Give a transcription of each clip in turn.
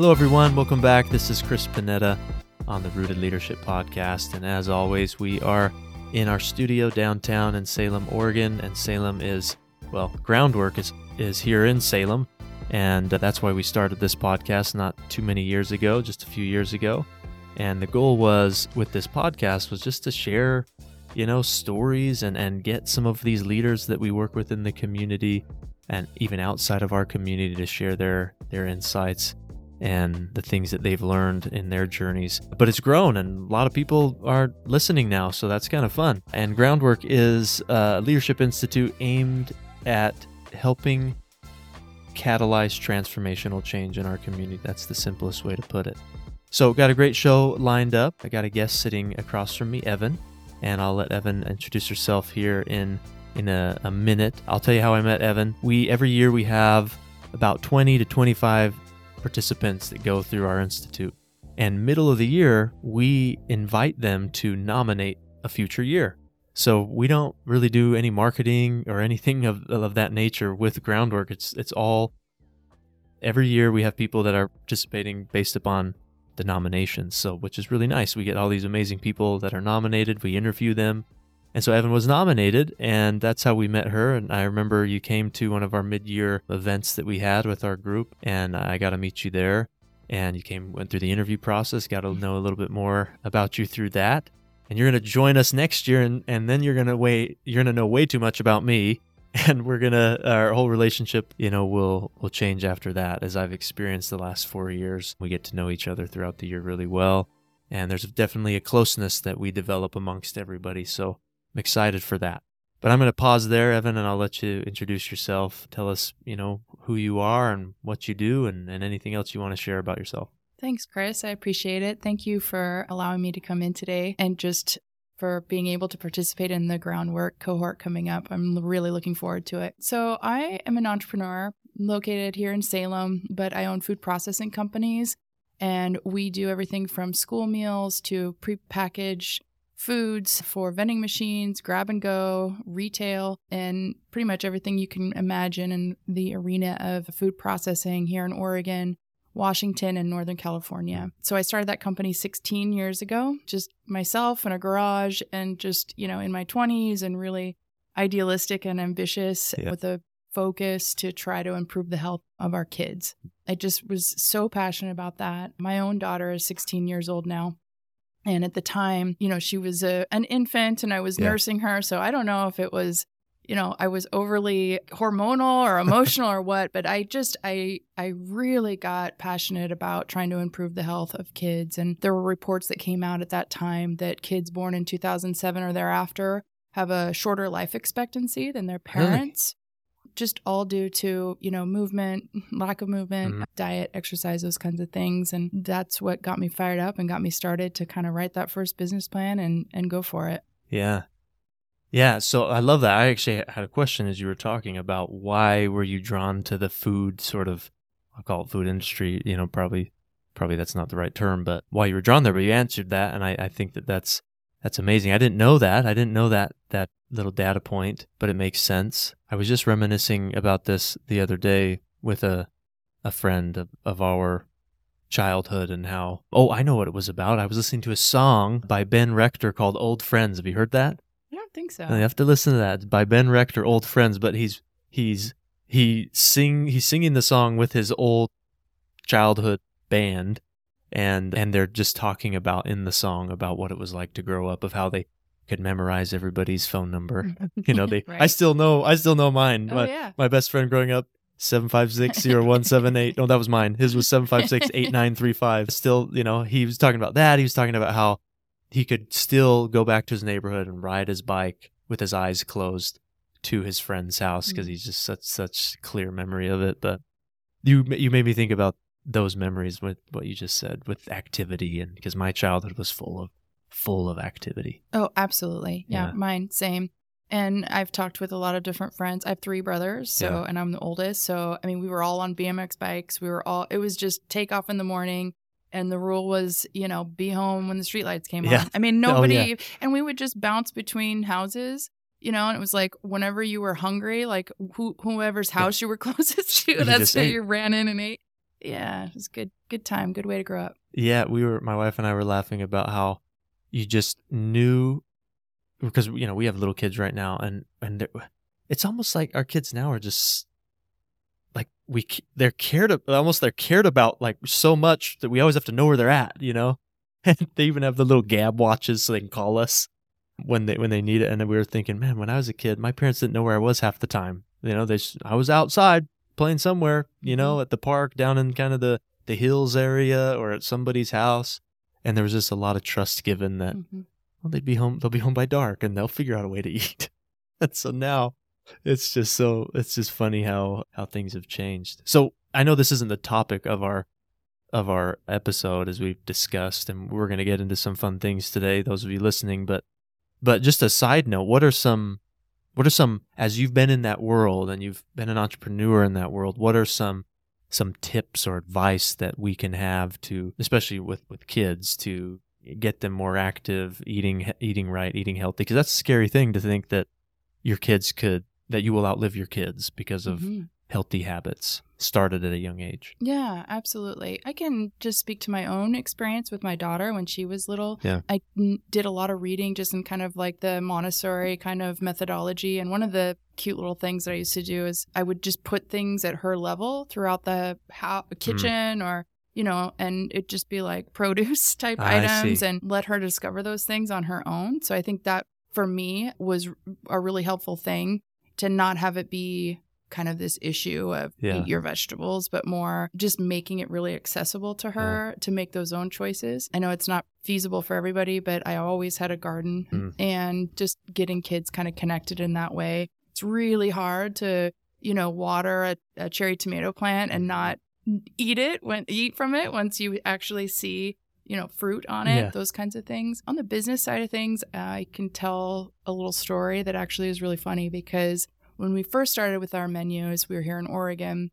Hello, everyone. Welcome back. This is Chris Panetta on the Rooted Leadership Podcast. And as always, we are in our studio downtown in Salem, Oregon. And Salem is, well, groundwork is, is here in Salem. And uh, that's why we started this podcast not too many years ago, just a few years ago. And the goal was with this podcast was just to share, you know, stories and, and get some of these leaders that we work with in the community and even outside of our community to share their their insights and the things that they've learned in their journeys. But it's grown, and a lot of people are listening now, so that's kind of fun. And Groundwork is a leadership institute aimed at helping catalyze transformational change in our community. That's the simplest way to put it. So, got a great show lined up. I got a guest sitting across from me, Evann, and I'll let Evann introduce herself here in in a, a minute. I'll tell you how I met Evann. We every year we have about 20 to 25 participants that go through our institute. And middle of the year, we invite them to nominate a future year. So we don't really do any marketing or anything of, of that nature with groundwork. It's it's all every year we have people that are participating based upon the nominations. So which is really nice. We get all these amazing people that are nominated. We interview them. And so Evann was nominated, and that's how we met her. And I remember you came to one of our mid year events that we had with our group, and I got to meet you there. And you came, went through the interview process, got to know a little bit more about you through that. And you're going to join us next year, and, and then you're going to wait, you're going to know way too much about me. And we're going to, our whole relationship, you know, will, will change after that. As I've experienced the last four years, we get to know each other throughout the year really well. And there's definitely a closeness that we develop amongst everybody. So I'm excited for that. But I'm going to pause there, Evann, and I'll let you introduce yourself. Tell us, you know, who you are and what you do and, and anything else you want to share about yourself. Thanks, Chris. I appreciate it. Thank you for allowing me to come in today and just for being able to participate in the groundwork cohort coming up. I'm really looking forward to it. So, I am an entrepreneur located here in Salem, but I own food processing companies and we do everything from school meals to prepackaged foods for vending machines, grab and go, retail, and pretty much everything you can imagine in the arena of food processing here in Oregon, Washington, and Northern California. So I started that company 16 years ago, just myself in a garage and just, you know, in my 20s and really idealistic and ambitious yeah. with a focus to try to improve the health of our kids. I just was so passionate about that. My own daughter is 16 years old now. And at the time, you know, she was a, an infant and I was yeah. nursing her. So I don't know if it was, you know, I was overly hormonal or emotional or what, but I just, I, I really got passionate about trying to improve the health of kids. And there were reports that came out at that time that kids born in 2007 or thereafter have a shorter life expectancy than their parents just all due to, you know, movement, lack of movement, mm-hmm. diet, exercise, those kinds of things. And that's what got me fired up and got me started to kind of write that first business plan and, and go for it. Yeah. Yeah. So I love that. I actually had a question as you were talking about why were you drawn to the food sort of, I'll call it food industry, you know, probably, probably that's not the right term, but why you were drawn there, but you answered that. And I, I think that that's, that's amazing. I didn't know that. I didn't know that that little data point, but it makes sense. I was just reminiscing about this the other day with a a friend of, of our childhood and how oh, I know what it was about. I was listening to a song by Ben Rector called Old Friends. Have you heard that? I don't think so. You have to listen to that. It's by Ben Rector, Old Friends, but he's he's he sing he's singing the song with his old childhood band and and they're just talking about in the song about what it was like to grow up of how they could memorize everybody's phone number. You know they right. i still know i still know mine. Oh, my, yeah. my best friend growing up 7560178 no that was mine. His was 7568935 still you know he was talking about that. He was talking about how he could still go back to his neighborhood and ride his bike with his eyes closed to his friend's house because mm-hmm. he's just such such clear memory of it. But you you made me think about those memories with what you just said with activity and because my childhood was full of full of activity. Oh, absolutely. Yeah, yeah, mine same. And I've talked with a lot of different friends. I have three brothers, so yeah. and I'm the oldest. So I mean, we were all on BMX bikes. We were all it was just take off in the morning and the rule was, you know, be home when the streetlights came yeah. on. I mean, nobody oh, yeah. and we would just bounce between houses you know, and it was like whenever you were hungry, like who, whoever's house you were closest to, that's where you ran in and ate. yeah, it was good. Good time. Good way to grow up. Yeah, we were. My wife and I were laughing about how you just knew because you know we have little kids right now, and and it's almost like our kids now are just like we they're cared almost they're cared about like so much that we always have to know where they're at. You know, and they even have the little Gabb watches so they can call us when they when they need it. And we were thinking, man, when I was a kid, my parents didn't know where I was half the time. You know, they I was outside playing somewhere, you know, mm-hmm. at the park down in kind of the the hills area or at somebody's house, and there was just a lot of trust given that mm-hmm. well they'd be home they'll be home by dark and they'll figure out a way to eat. and so now it's just so it's just funny how how things have changed. So I know this isn't the topic of our of our episode as we've discussed and we're going to get into some fun things today those of you listening but but just a side note, what are some what are some as you've been in that world and you've been an entrepreneur in that world, what are some some tips or advice that we can have to especially with with kids to get them more active, eating eating right, eating healthy because that's a scary thing to think that your kids could that you will outlive your kids because of mm-hmm. Healthy habits started at a young age. Yeah, absolutely. I can just speak to my own experience with my daughter when she was little. Yeah. I did a lot of reading just in kind of like the Montessori kind of methodology. And one of the cute little things that I used to do is I would just put things at her level throughout the ho- mm. kitchen mm. or you know, and it just be like produce type items and let her discover those things on her own. So I think that for me was a really helpful thing to not have it be kind of this issue of yeah. eat your vegetables, but more just making it really accessible to her yeah. to make those own choices. I know it's not feasible for everybody, but I always had a garden mm. and just getting kids kind of connected in that way. It's really hard to, you know, water a, a cherry tomato plant and not eat it when eat from it once you actually see you know, fruit on it, yeah. those kinds of things. On the business side of things, I can tell a little story that actually is really funny because when we first started with our menus, we were here in Oregon.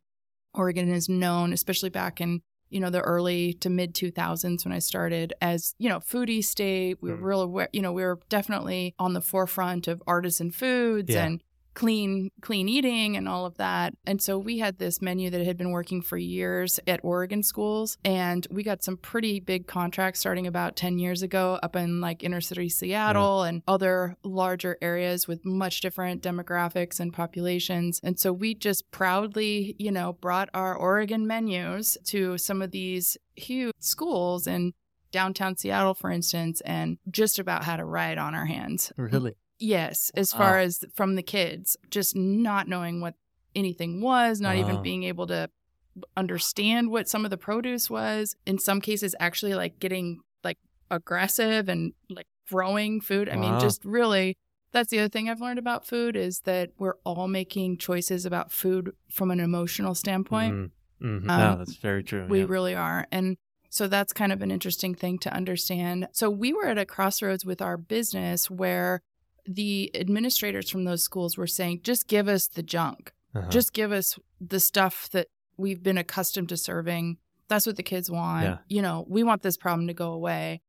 Oregon is known, especially back in you know the early to mid 2000s when I started as you know foodie state. We were mm. aware. you know we were definitely on the forefront of artisan foods yeah. and clean clean eating and all of that. And so we had this menu that had been working for years at Oregon schools and we got some pretty big contracts starting about 10 years ago up in like inner city Seattle yeah. and other larger areas with much different demographics and populations. And so we just proudly, you know, brought our Oregon menus to some of these huge schools in downtown Seattle, for instance, and just about had a ride on our hands. Really? Yes, as far as from the kids, just not knowing what anything was, not even being able to understand what some of the produce was. In some cases, actually like getting like aggressive and like throwing food. I mean, just really. That's the other thing I've learned about food is that we're all making choices about food from an emotional standpoint. Mm-hmm. Mm-hmm. Um, no, that's very true. We yeah. really are. And so that's kind of an interesting thing to understand. So we were at a crossroads with our business where the administrators from those schools were saying, just give us the junk. Uh-huh. Just give us the stuff that we've been accustomed to serving. That's what the kids want. Yeah. You know, we want this problem to go away.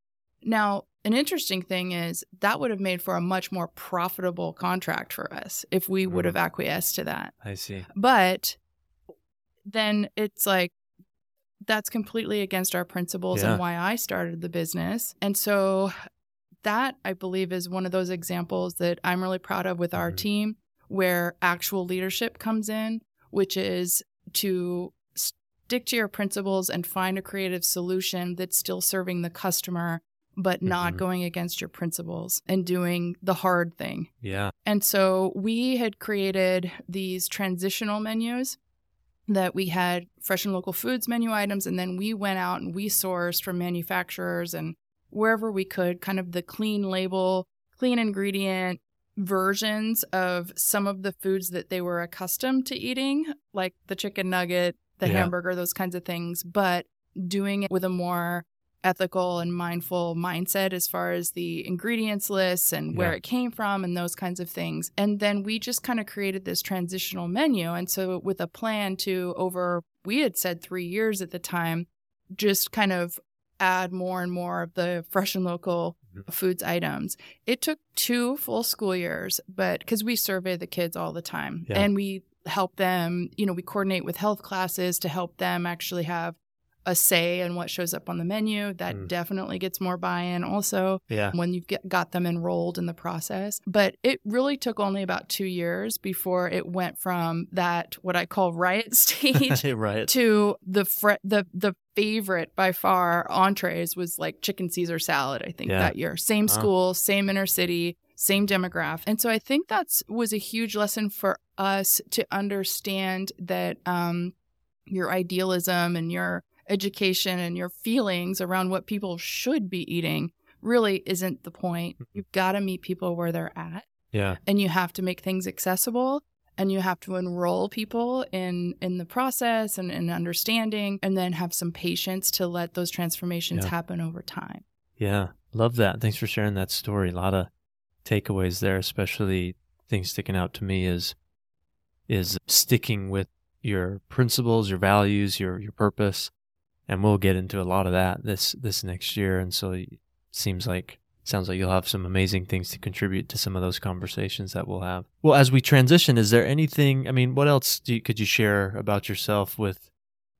Now, an interesting thing is that would have made for a much more profitable contract for us if we mm. would have acquiesced to that. I see. But then it's like, that's completely against our principles yeah. and why I started the business. And so that I believe is one of those examples that I'm really proud of with our mm-hmm. team where actual leadership comes in, which is to stick to your principles and find a creative solution that's still serving the customer but not mm-hmm. going against your principles and doing the hard thing. Yeah. And so we had created these transitional menus that we had fresh and local foods menu items and then we went out and we sourced from manufacturers and wherever we could, kind of the clean label, clean ingredient versions of some of the foods that they were accustomed to eating, like the chicken nugget, the yeah. hamburger, those kinds of things, but doing it with a more ethical and mindful mindset as far as the ingredients lists and where yeah. it came from and those kinds of things. And then we just kind of created this transitional menu. And so, with a plan to over, we had said three years at the time, just kind of add more and more of the fresh and local mm-hmm. foods items. It took two full school years, but because we survey the kids all the time yeah. and we help them, you know, we coordinate with health classes to help them actually have a say in what shows up on the menu. That Mm. definitely gets more buy in also Yeah. when you've get, got them enrolled in the process. But it really took only about two years before it went from that, what I call riot stage. right. To the fr- the the favorite by far entrees was like chicken Caesar salad. I think Yeah. that year, same Wow. school, same inner city, same demographic, and so I think that's was a huge lesson for us to understand that um, your idealism and your education and your feelings around what people should be eating really isn't the point. Mm-hmm. You've got to meet people where they're at Yeah. and you have to make things accessible and you have to enroll people in in the process and in understanding and then have some patience to let those transformations Yeah. happen over time. Yeah. Love that. Thanks for sharing that story. A lot of takeaways there, especially things sticking out to me is is sticking with your principles, your values, your your purpose. And we'll get into a lot of that this this next year. And so it seems like sounds like you'll have some amazing things to contribute to some of those conversations that we'll have. Well, as we transition, is there anything? I mean, what else you, could you share about yourself with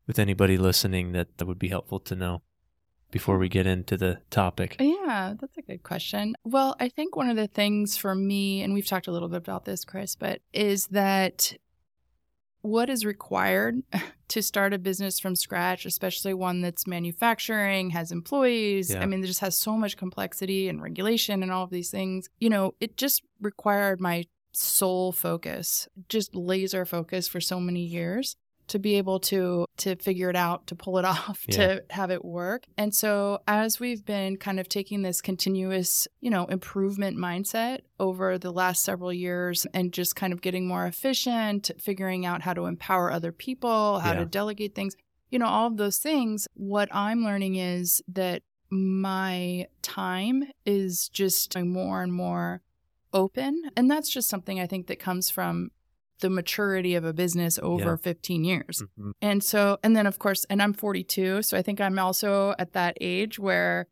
with anybody listening that, that would be helpful to know before we get into the topic? Yeah, that's a good question. Well, I think one of the things for me, and we've talked a little bit about this, Chris, but is that what is required to start a business from scratch, especially one that's manufacturing, has employees. Yeah. I mean, it just has so much complexity and regulation and all of these things. You know, it just required my sole focus, just laser focus for so many years to be able to to figure it out to pull it off Yeah. to have it work and so as we've been kind of taking this continuous you know improvement mindset over the last several years and just kind of getting more efficient figuring out how to empower other people how Yeah. to delegate things you know all of those things what i'm learning is that my time is just more and more open and that's just something i think that comes from the maturity of a business over Yeah. 15 years Mhm. and so, and then of course, and I'm 42. So I think I'm also at that age where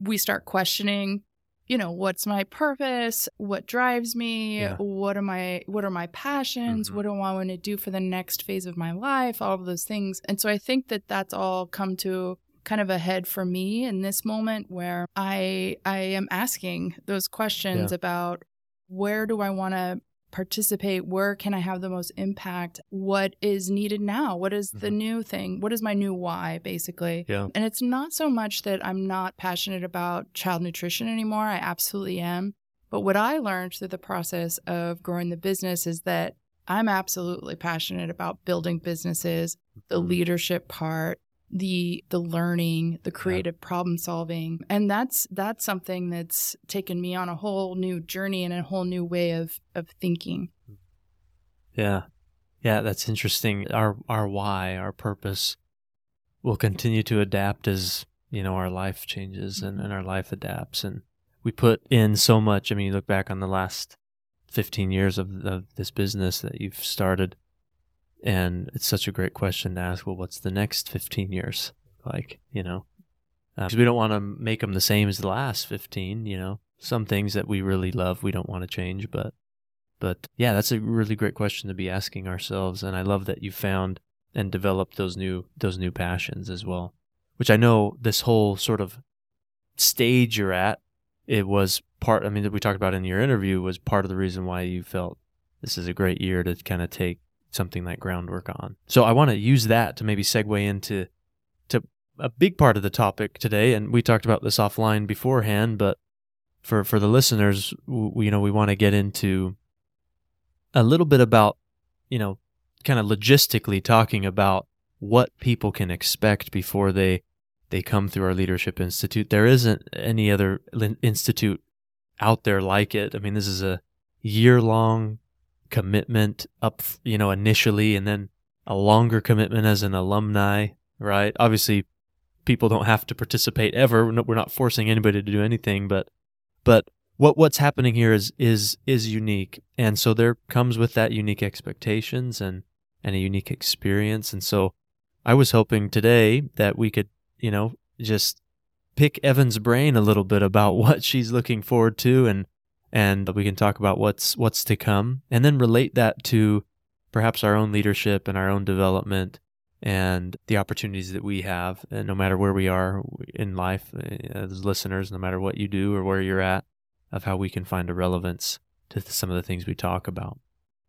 we start questioning, you know, what's my purpose? What drives me? Yeah. What are my, what are my passions? Mhm. What do I want to do for the next phase of my life? All of those things. And so I think that that's all come to kind of a head for me in this moment where I, I am asking those questions Yeah. about where do I want to participate where can i have the most impact what is needed now what is the Mhm. new thing what is my new why basically Yeah. and it's not so much that i'm not passionate about child nutrition anymore i absolutely am but what i learned through the process of growing the business is that i'm absolutely passionate about building businesses the Mhm. leadership part the the learning the creative problem solving and that's that's something that's taken me on a whole new journey and a whole new way of of thinking Yeah. Yeah, that's interesting. Our our why, our purpose will continue to adapt as, you know, our life changes and, mm-hmm. and our life adapts and we put in so much. I mean, you look back on the last 15 years of, of this business that you've started and it's such a great question to ask, well, what's the next 15 years like, you know? Uh, because we don't want to make them the same as the last 15, you know. Some things that we really love, we don't want to change, but but yeah, that's a really great question to be asking ourselves, and I love that you found and developed those new those new passions as well. Which I know this whole sort of stage you're at, it was part. I mean, that we talked about in your interview was part of the reason why you felt this is a great year to kind of take something like groundwork on. So I want to use that to maybe segue into to a big part of the topic today, and we talked about this offline beforehand, but for for the listeners, we, you know, we want to get into a little bit about, you know, kind of logistically talking about what people can expect before they they come through our leadership institute. There isn't any other institute out there like it. I mean, this is a year long commitment up, you know, initially, and then a longer commitment as an alumni, right? Obviously, people don't have to participate ever. We're not- forcing anybody to do anything, but but what what's happening here is is is unique, and so there comes with that unique expectations and and a unique experience, and so I was hoping today that we could, you know, just pick Evann's brain a little bit about what she's looking forward to and and we can talk about what's what's to come and then relate that to perhaps our own leadership and our own development and the opportunities that we have, and no matter where we are in life eh, as listeners, no matter what you do or where you're at, of how we can find a relevance to some of the things we talk about.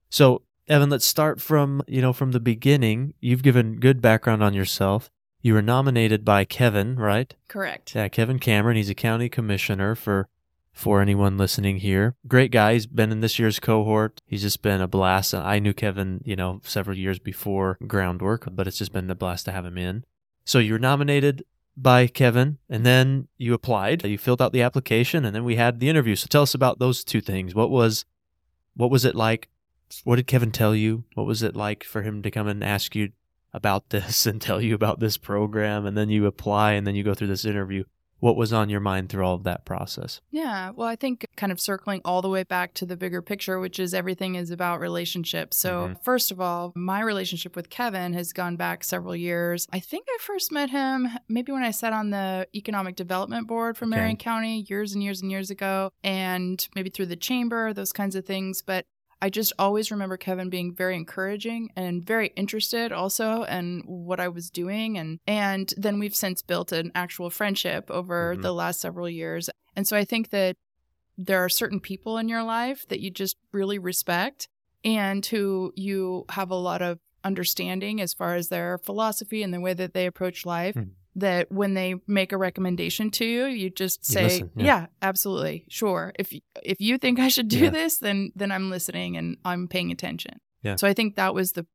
So, Evann, let's start from, you know, from the beginning. You've given good background on yourself. You were nominated by Kevin, right? Correct. Yeah, Kevin Cameron. He's a county commissioner for for anyone listening here. Great guy. He's been in this year's cohort. He's just been a blast. I knew Kevin, you know, several years before groundwork, but it's just been a blast to have him in. So you were nominated by Kevin and then you applied. You filled out the application and then we had the interview. So tell us about those two things. What was what was it like? What did Kevin tell you? What was it like for him to come and ask you about this and tell you about this program and then you apply and then you go through this interview? What was on your mind through all of that process? Yeah, well, I think kind of circling all the way back to the bigger picture, which is everything is about relationships. So, mm-hmm. first of all, my relationship with Kevin has gone back several years. I think I first met him maybe when I sat on the Economic Development Board for Marion. County years and years and years ago, and maybe through the chamber, those kinds of things. But I just always remember Kevin being very encouraging and very interested also in what I was doing and and then we've since built an actual friendship over mm-hmm. the last several years. And so I think that there are certain people in your life that you just really respect and who you have a lot of understanding as far as their philosophy and the way that they approach life. Mm-hmm that when they make a recommendation to you, you just say, you listen, yeah. yeah. absolutely, sure. If if you think I should do yeah. this, then then I'm listening and I'm paying attention." Yeah. So I think that was the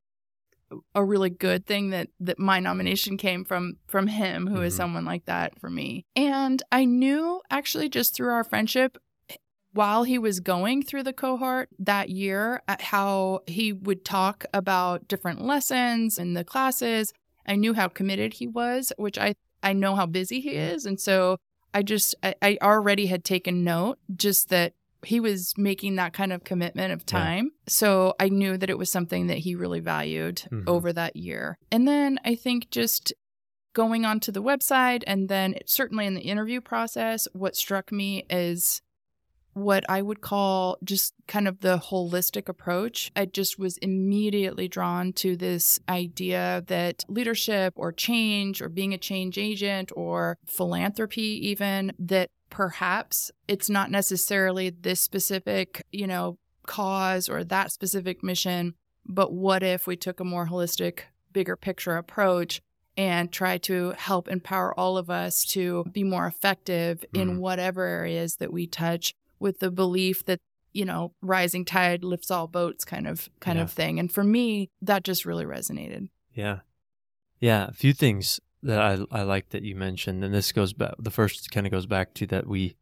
a really good thing that that my nomination came from from him who mm-hmm. is someone like that for me. And I knew actually just through our friendship while he was going through the cohort that year how he would talk about different lessons in the classes I knew how committed he was, which I I know how busy he is, and so I just I, I already had taken note just that he was making that kind of commitment of time. Yeah. So I knew that it was something that he really valued mm-hmm. over that year. And then I think just going onto the website and then certainly in the interview process, what struck me is what I would call just kind of the holistic approach. I just was immediately drawn to this idea that leadership or change or being a change agent or philanthropy, even, that perhaps it's not necessarily this specific, you know, cause or that specific mission, but what if we took a more holistic, bigger picture approach and try to help empower all of us to be more effective mm. in whatever areas that we touch with the belief that you know rising tide lifts all boats kind of kind yeah. of thing. And for me that just really resonated. Yeah. Yeah a few things that i i like that you mentioned and this goes back the first kind of goes back to that we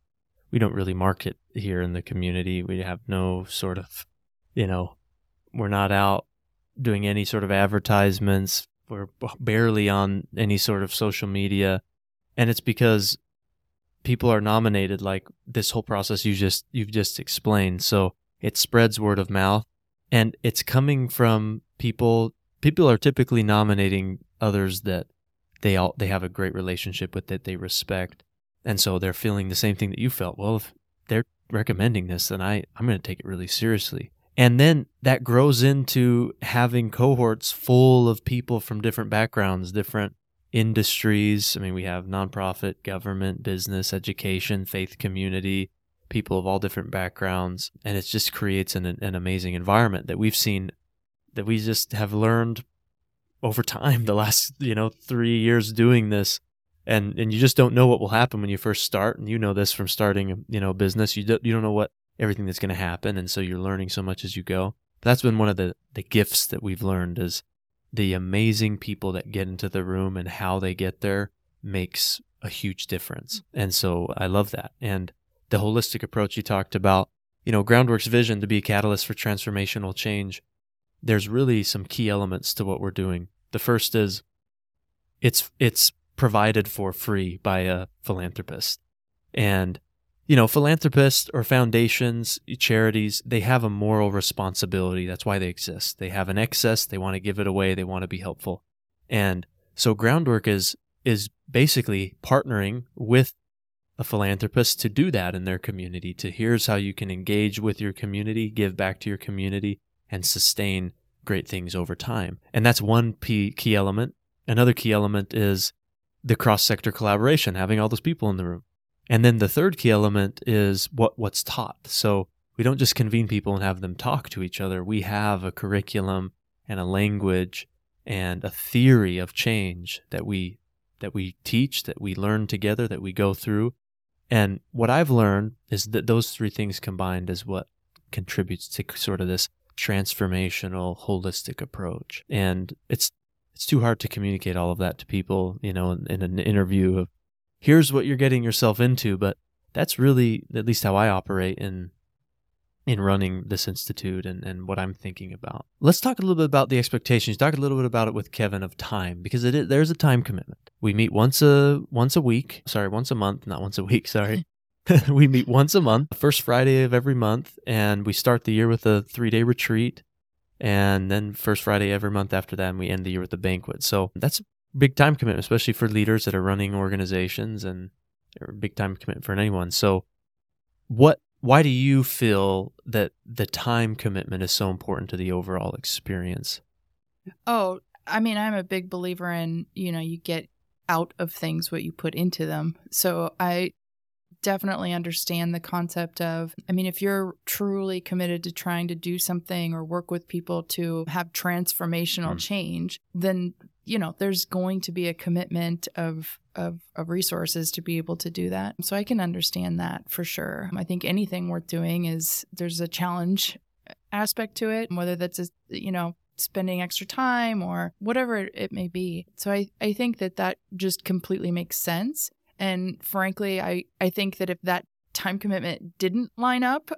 we don't really market here in the community. We have no sort of you know we're not out doing any sort of advertisements. We're barely on any sort of social media. And it's because people are nominated like this whole process you just you've just explained. So it spreads word of mouth and it's coming from people people are typically nominating others that they all they have a great relationship with that they respect. And so they're feeling the same thing that you felt. Well if they're recommending this then i i'm going to take it really seriously. And then that grows into having cohorts full of people from different backgrounds different industries. I mean, we have nonprofit, government, business, education, faith community, people of all different backgrounds. And it just creates an, an amazing environment that we've seen that we just have learned over time the last, you know, three years doing this. And, and you just don't know what will happen when you first start. And you know this from starting, you know, business. You don't, you don't know what everything that's going to happen. And so you're learning so much as you go. That's been one of the, the gifts that we've learned is the amazing people that get into the room and how they get there makes a huge difference. And so I love that. And the holistic approach you talked about, you know, Groundwork's vision to be a catalyst for transformational change, there's really some key elements to what we're doing. The first is it's it's provided for free by a philanthropist. And you know, philanthropists or foundations, charities, they have a moral responsibility. That's why they exist. They have an excess, they want to give it away, they want to be helpful. And so groundwork is is basically partnering with a philanthropist to do that in their community to here's how you can engage with your community, give back to your community and sustain great things over time. And that's one key, element. Another key element is the cross sector collaboration, having all those people in the room. And then the third key element is what what's taught. So we don't just convene people and have them talk to each other. We have a curriculum and a language and a theory of change that we that we teach, that we learn together, that we go through. And what I've learned is that those three things combined is what contributes to sort of this transformational, holistic approach. And it's it's too hard to communicate all of that to people, you know, in, in an interview of here's what you're getting yourself into, but that's really at least how I operate in in running this institute and, and what I'm thinking about. Let's talk a little bit about the expectations. Talk a little bit about it with Kevin of time because it is, there's a time commitment. We meet once a once a week. Sorry, once a month, not once a week. Sorry. we meet once a month, first Friday of every month, and we start the year with a three day retreat. And then first Friday every month after that, and we end the year with a banquet. So that's big time commitment, especially for leaders that are running organizations and a big time commitment for anyone. So what why do you feel that the time commitment is so important to the overall experience? Oh, I mean, I'm a big believer in, you know, you get out of things what you put into them. So I definitely understand the concept of, I mean, if you're truly committed to trying to do something or work with people to have transformational mm. change, then, you know, there's going to be a commitment of, of, of resources to be able to do that. So I can understand that for sure. I think anything worth doing is there's a challenge aspect to it, whether that's, a, you know, spending extra time or whatever it may be. So I, I think that that just completely makes sense. And frankly, I, I think that if that time commitment didn't line up,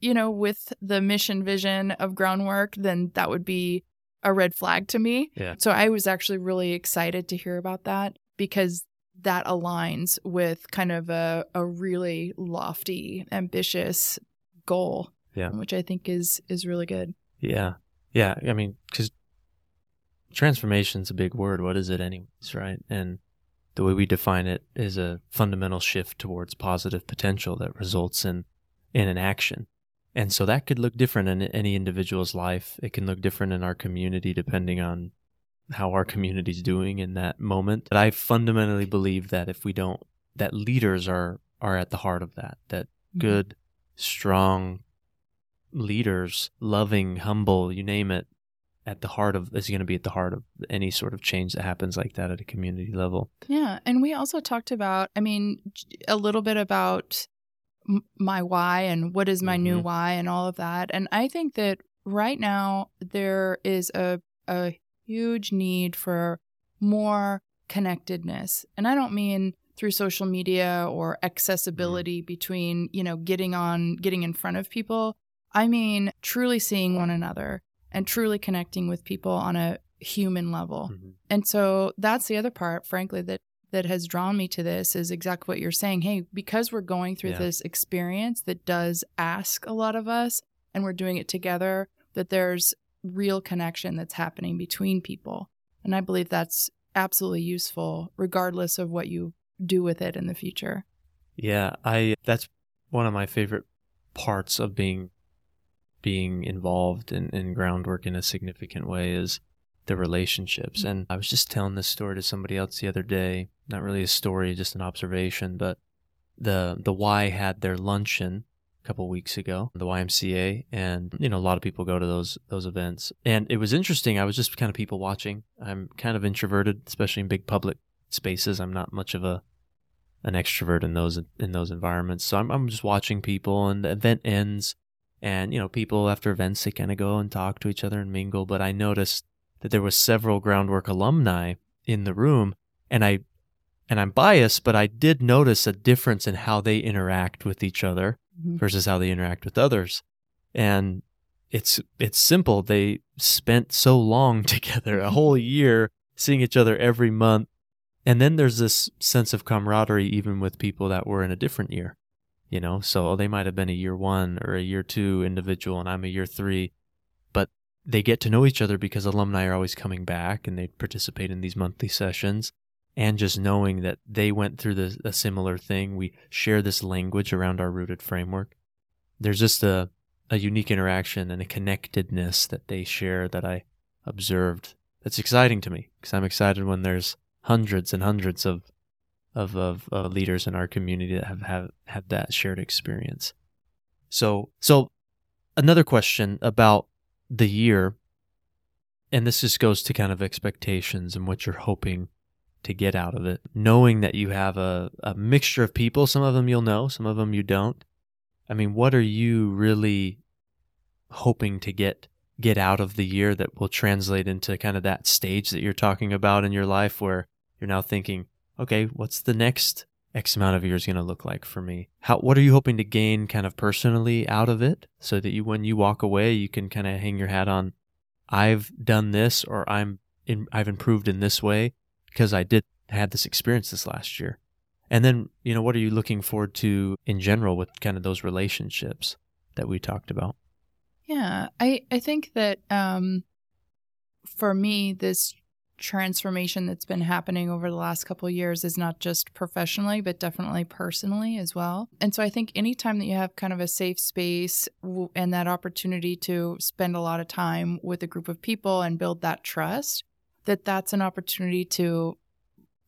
you know, with the mission vision of groundwork, then that would be a red flag to me. Yeah. So I was actually really excited to hear about that because that aligns with kind of a, a really lofty, ambitious goal. Yeah. Which I think is is really good. Yeah. Yeah. I mean, because transformation's a big word. What is it anyways, right? And the way we define it is a fundamental shift towards positive potential that results in in an action. And so that could look different in any individual's life. It can look different in our community depending on how our community's doing in that moment. But I fundamentally believe that if we don't that leaders are are at the heart of that. That mm-hmm. good, strong leaders, loving, humble, you name it, at the heart of is going to be at the heart of any sort of change that happens like that at a community level. Yeah, and we also talked about, I mean, a little bit about my why and what is my mm-hmm. new why and all of that. And I think that right now there is a a huge need for more connectedness. And I don't mean through social media or accessibility mm-hmm. between, you know, getting on getting in front of people. I mean truly seeing one another and truly connecting with people on a human level. Mm-hmm. And so that's the other part, frankly, that that has drawn me to this is exactly what you're saying. Hey, because we're going through yeah. this experience that does ask a lot of us and we're doing it together, that there's real connection that's happening between people. And I believe that's absolutely useful regardless of what you do with it in the future. Yeah, I that's one of my favorite parts of being being involved in, in groundwork in a significant way is the relationships. Mm-hmm. And I was just telling this story to somebody else the other day. Not really a story, just an observation, but the the Y had their luncheon a couple weeks ago, the YMCA, and you know a lot of people go to those those events. And it was interesting. I was just kind of people watching. I'm kind of introverted, especially in big public spaces. I'm not much of a an extrovert in those in those environments. So I'm I'm just watching people, and the event ends, and you know people after events they kind of go and talk to each other and mingle but i noticed that there was several groundwork alumni in the room and i and i'm biased but i did notice a difference in how they interact with each other mm-hmm. versus how they interact with others. And it's it's simple. They spent so long together a whole year seeing each other every month. And then there's this sense of camaraderie even with people that were in a different year you know? So they might have been a year one or a year two individual and i'm a year three. but they get to know each other because alumni are always coming back and they participate in these monthly sessions. And just knowing that they went through the, a similar thing we share this language around our rooted framework. There's just a, a unique interaction and a connectedness that they share that i observed. That's exciting to me because I'm excited when there's hundreds and hundreds of of, of uh, leaders in our community that have, have had that shared experience. So so another question about the year, and this just goes to kind of expectations and what you're hoping to get out of it, knowing that you have a, a mixture of people. Some of them you'll know, some of them you don't. I mean, what are you really hoping to get get out of the year that will translate into kind of that stage that you're talking about in your life where you're now thinking, okay, what's the next X amount of years going to look like for me? How what are you hoping to gain kind of personally out of it so that you when you walk away you can kind of hang your hat on I've done this or I'm in, I've improved in this way because I did had this experience this last year. And then, you know, what are you looking forward to in general with kind of those relationships that we talked about? Yeah, I I think that um, for me, this transformation that's been happening over the last couple of years is not just professionally, but definitely personally as well. And so I think anytime that you have kind of a safe space and that opportunity to spend a lot of time with a group of people and build that trust, that that's an opportunity to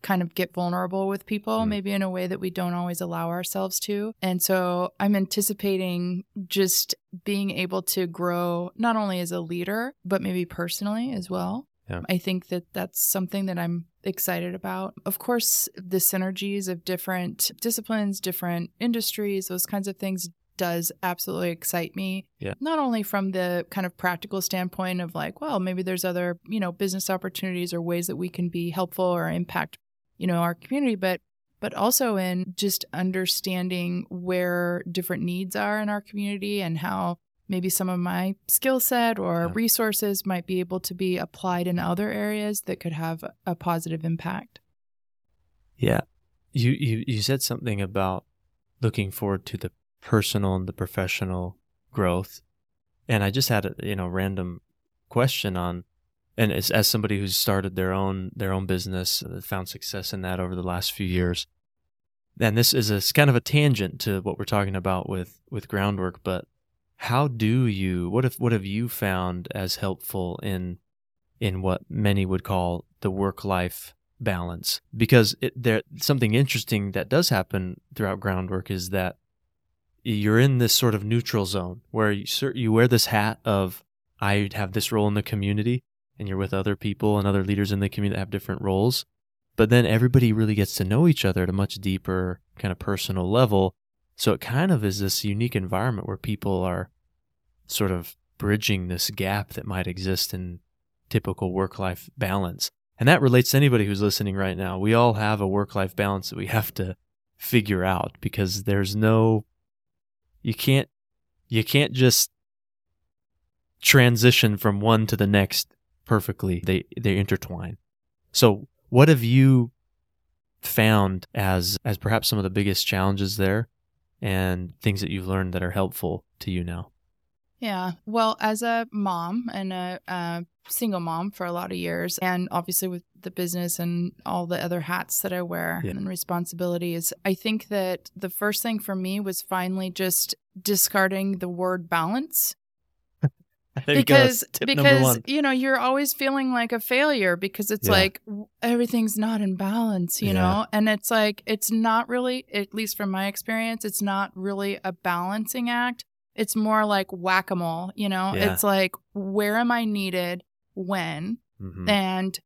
kind of get vulnerable with people, mm. maybe in a way that we don't always allow ourselves to. And so I'm anticipating just being able to grow not only as a leader, but maybe personally as well. Yeah. I think that that's something that I'm excited about. Of course, the synergies of different disciplines, different industries, those kinds of things does absolutely excite me. Yeah. Not only from the kind of practical standpoint of like, well, maybe there's other, you know, business opportunities or ways that we can be helpful or impact you know, our community, but but also in just understanding where different needs are in our community and how maybe some of my skill set or yeah. resources might be able to be applied in other areas that could have a positive impact. Yeah. You you you said something about looking forward to the personal and the professional growth. And I just had a you know random question on and as, as somebody who's started their own their own business, uh, found success in that over the last few years. And this is a kind of a tangent to what we're talking about with with groundwork. But how do you what if what have you found as helpful in in what many would call the work life balance? Because it, there something interesting that does happen throughout groundwork is that you're in this sort of neutral zone where you you wear this hat of I have this role in the community and you're with other people and other leaders in the community that have different roles. But then everybody really gets to know each other at a much deeper kind of personal level. So it kind of is this unique environment where people are sort of bridging this gap that might exist in typical work life balance. And that relates to anybody who's listening right now. We all have a work life balance that we have to figure out because there's no you can't you can't just transition from one to the next perfectly. They they intertwine. So, what have you found as as perhaps some of the biggest challenges there and things that you've learned that are helpful to you now? Yeah. Well, as a mom and a, a, single mom for a lot of years, and obviously with the business and all the other hats that I wear yeah. and responsibilities, I think that the first thing for me was finally just discarding the word balance because because you know you're always feeling like a failure because it's yeah. like everything's not in balance you yeah. know and it's like it's not really at least from my experience it's not really a balancing act it's more like whack-a-mole you know yeah. it's like where am i needed when mm-hmm. and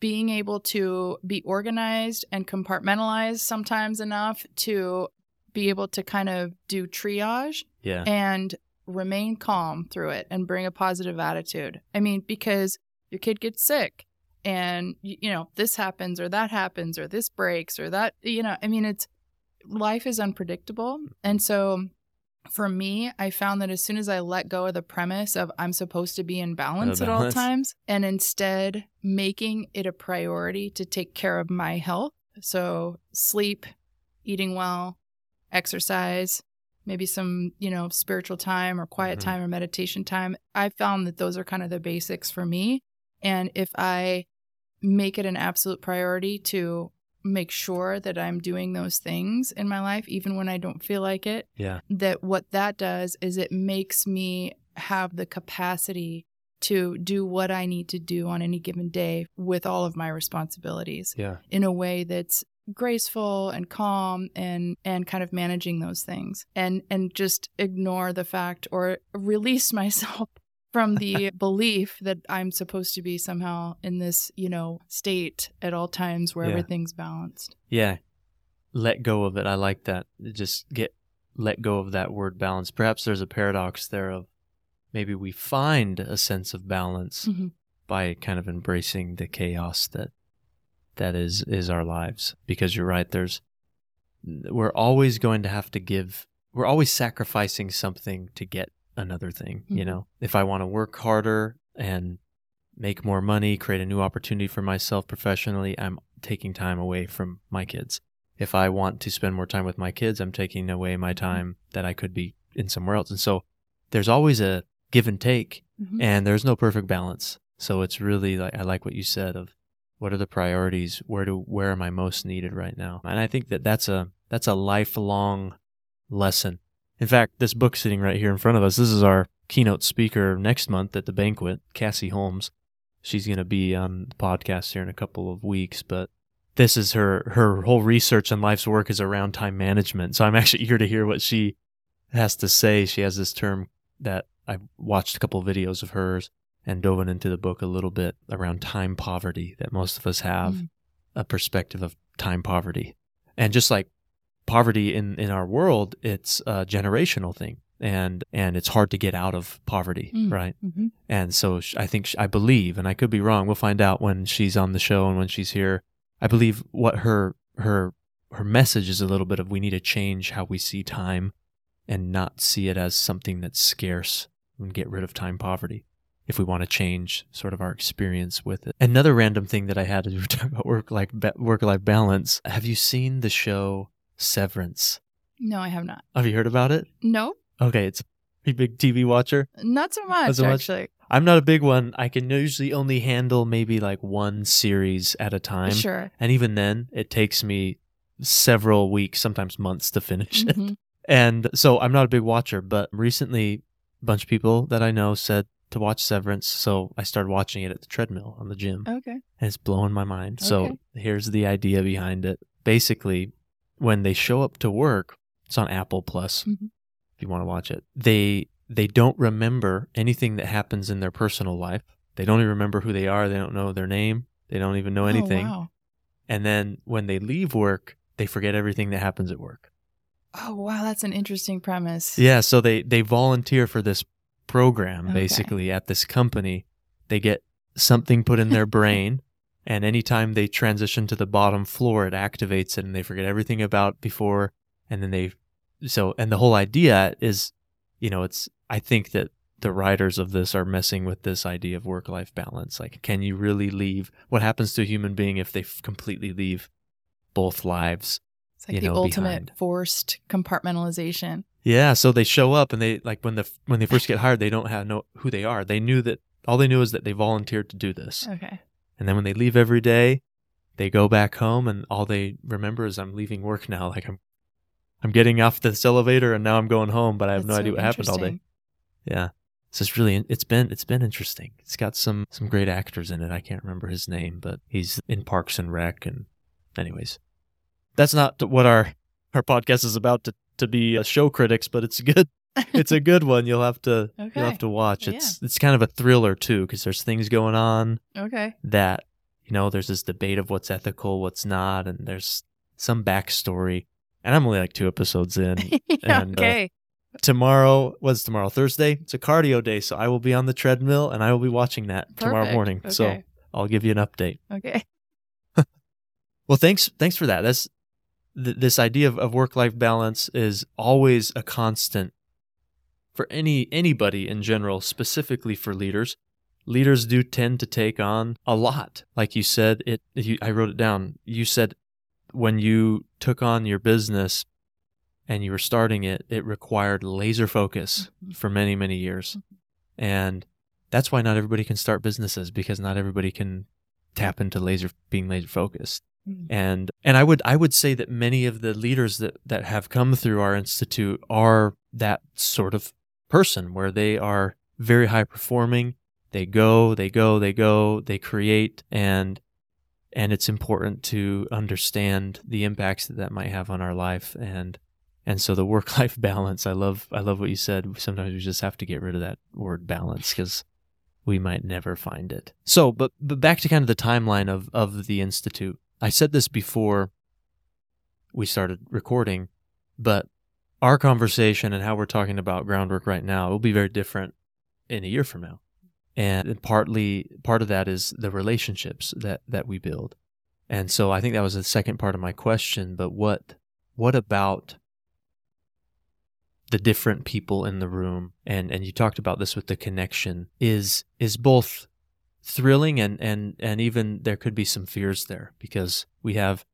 being able to be organized and compartmentalized sometimes enough to be able to kind of do triage yeah. and remain calm through it and bring a positive attitude. I mean, because your kid gets sick and, you know, this happens or that happens or this breaks or that, you know, I mean, it's life is unpredictable. And so for me, I found that as soon as I let go of the premise of I'm supposed to be in balance, balance, at all times and instead making it a priority to take care of my health. So, sleep, eating well, exercise, maybe some, you know, spiritual time or quiet mm-hmm. time or meditation time. I found that those are kind of the basics for me. And if I make it an absolute priority to make sure that I'm doing those things in my life, even when I don't feel like it, yeah. that what that does is it makes me have the capacity to do what I need to do on any given day with all of my responsibilities Yeah. in a way that's graceful and calm and and kind of managing those things and and just ignore the fact or release myself from the belief that I'm supposed to be somehow in this, you know, state at all times where Yeah. everything's balanced. Yeah. Let go of it. I like that. Just get let go of that word balance. Perhaps there's a paradox there of maybe we find a sense of balance Mhm. by kind of embracing the chaos that that is is our lives because you're right there's we're always going to have to give we're always sacrificing something to get another thing you Mhm. know if i want to work harder and make more money create a new opportunity for myself professionally i'm taking time away from my kids if i want to spend more time with my kids i'm taking away my time that i could be in somewhere else and so there's always a give and take Mhm. and there's no perfect balance. So it's really like I like what you said of what are the priorities? Where do where am I most needed right now? And I think that that's a that's a lifelong lesson. In fact, this book sitting right here in front of us, this is our keynote speaker next month at the banquet, Cassie Holmes. She's going to be on the podcast here in a couple of weeks, but this is her her whole research and life's work is around time management. So I'm actually eager to hear what she has to say. She has this term that I watched a couple of videos of hers and dove into the book a little bit around time poverty that most of us have Mm. a perspective of time poverty. And just like poverty in, in our world, it's a generational thing and and it's hard to get out of poverty, Mm. right? Mhm. And so I think I believe, and I could be wrong. We'll find out when she's on the show and when she's here. I believe what her her her message is a little bit of we need to change how we see time and not see it as something that's scarce and get rid of time poverty if we want to change sort of our experience with it. Another random thing that I had were talking about work life work life balance. Have you seen the show Severance? No, I have not. Have you heard about it? No, Okay, it's a pretty big TV watcher. not so much, so much? actually. I'm not a big one. I can usually only handle maybe like one series at a time. Sure. And even then, it takes me several weeks, sometimes months to finish it. Mhm. And so I'm not a big watcher, but recently a bunch of people that I know said to watch Severance. So I started watching it at the treadmill on the gym Okay. and it's blowing my mind. So here's the idea behind it. Basically, when they show up to work, it's on Apple Plus Mhm. if you want to watch it. They they don't remember anything that happens in their personal life. They don't even remember who they are. They don't know their name. They don't even know anything. Oh, wow. And then when they leave work, they forget everything that happens at work. Oh, wow. That's an interesting premise. Yeah, so they they volunteer for this program Okay. basically at this company. They get something put in their brain and anytime they transition to the bottom floor it activates it and they forget everything about before and then they so and the whole idea is you know it's I think that the writers of this are messing with this idea of work life balance like can you really leave what happens to a human being if they f- completely leave both lives It's like you the know, ultimate behind. forced compartmentalization. Yeah, so they show up and they like when the when they first get hired, they don't have know who they are. They knew that all they knew is that they volunteered to do this. Okay. And then when they leave every day, they go back home and all they remember is I'm leaving work now. Like I'm I'm getting off this elevator and now I'm going home, but I have That's no so idea what happened all day. Yeah. So it's really it's been it's been interesting. It's got some some great actors in it. I can't remember his name, but he's in Parks and Rec and anyways. That's not what our our podcast is about to to be uh, show critics, but it's a good. It's a good one. You'll have to Okay. you'll have to watch. Yeah. It's it's kind of a thriller too because there's things going on Okay. that you know there's this debate of what's ethical, what's not, and there's some backstory. And I'm only like two episodes in. And, uh, okay. tomorrow was tomorrow Thursday. It's a cardio day, so I will be on the treadmill and I will be watching that tomorrow Perfect. morning. So I'll give you an update. Okay. Well, thanks thanks for that. That's th- this idea of, of work life balance is always a constant for any anybody in general, specifically for leaders. Leaders do tend to take on a lot. Like you said, it. You, I wrote it down. You said when you took on your business and you were starting it, it required laser focus Mhm. for many many years, and that's why not everybody can start businesses because not everybody can tap into laser being laser focused Mhm. and and I would I would say that many of the leaders that that have come through our institute are that sort of person where they are very high performing. They go, they go, they go, they create, and and it's important to understand the impacts that that might have on our life. And and so the work life balance i love i love what you said. Sometimes we just have to get rid of that word balance because we might never find it. So but but back to kind of the timeline of of the institute i said this before we started recording but our conversation and how we're talking about groundwork right now will be very different in a year from now. And partly part of that is the relationships that that we build. And so i think that was the second part of my question but what what about the different people in the room? And and you talked about this with the connection. Is is both thrilling and and and even there could be some fears there because we have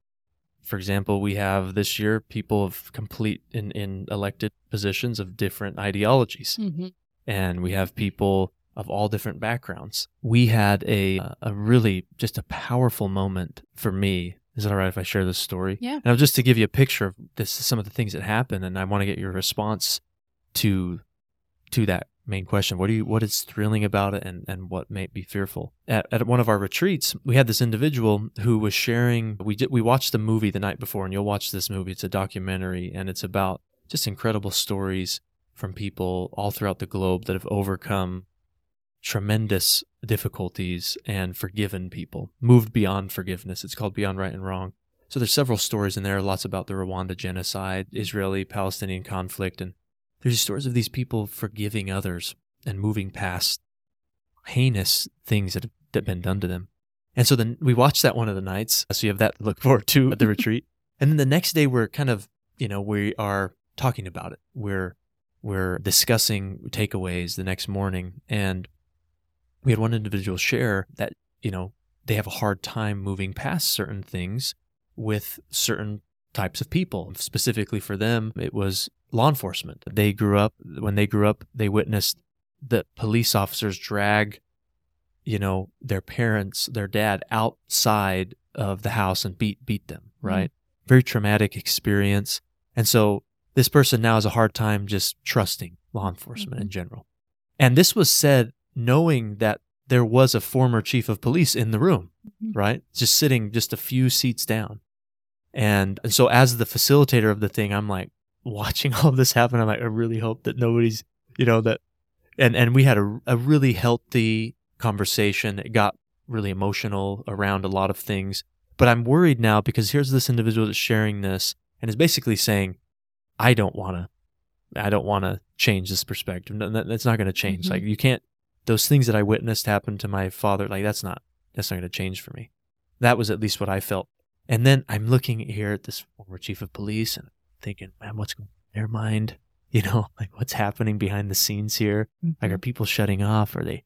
for example we have this year people of complete in in elected positions of different ideologies Mm-hmm. and we have people of all different backgrounds. We had a a really just a powerful moment for me. Is it all right if I share this story? Yeah. And just to give you a picture of this, some of the things that happened, and I want to get your response to to that main question. What do you what is thrilling about it, and and what may be fearful? At at one of our retreats, we had this individual who was sharing. We did we watched the movie the night before, and you'll watch this movie. It's a documentary, and it's about just incredible stories from people all throughout the globe that have overcome tremendous difficulties and forgiven people, moved beyond forgiveness. It's called Beyond Right and Wrong. So there's several stories in there, lots about the Rwanda genocide, Israeli Palestinian conflict, and there's stories of these people forgiving others and moving past heinous things that have that been done to them. And so then we watched that one of the nights. So you have that to look forward to at the retreat. And then the next day we're kind of, you know, we are talking about it. We're we're discussing takeaways the next morning and we had one individual share that you know they have a hard time moving past certain things with certain types of people. Specifically for them it was law enforcement. They grew up when they grew up they witnessed the police officers drag you know their parents their dad outside of the house and beat beat them right? Very traumatic experience. And so this person now has a hard time just trusting law enforcement in general. And this was said knowing that there was a former chief of police in the room, Mhm. right? Just sitting just a few seats down. And, and so as the facilitator of the thing, I'm like watching all of this happen. I'm like, I really hope that nobody's, you know, that, and, and we had a, a really healthy conversation. It got really emotional around a lot of things, but I'm worried now because here's this individual that's sharing this and is basically saying, I don't want to, I don't want to change this perspective. No, that- That's not going to change. Mhm. Like you can't, those things that I witnessed happen to my father, like that's not, that's not going to change for me. That was at least what I felt. And then I'm looking here at this former chief of police and thinking, man, what's going on in their mind? You know, like what's happening behind the scenes here? Like, are mm-hmm. people shutting off? Are they?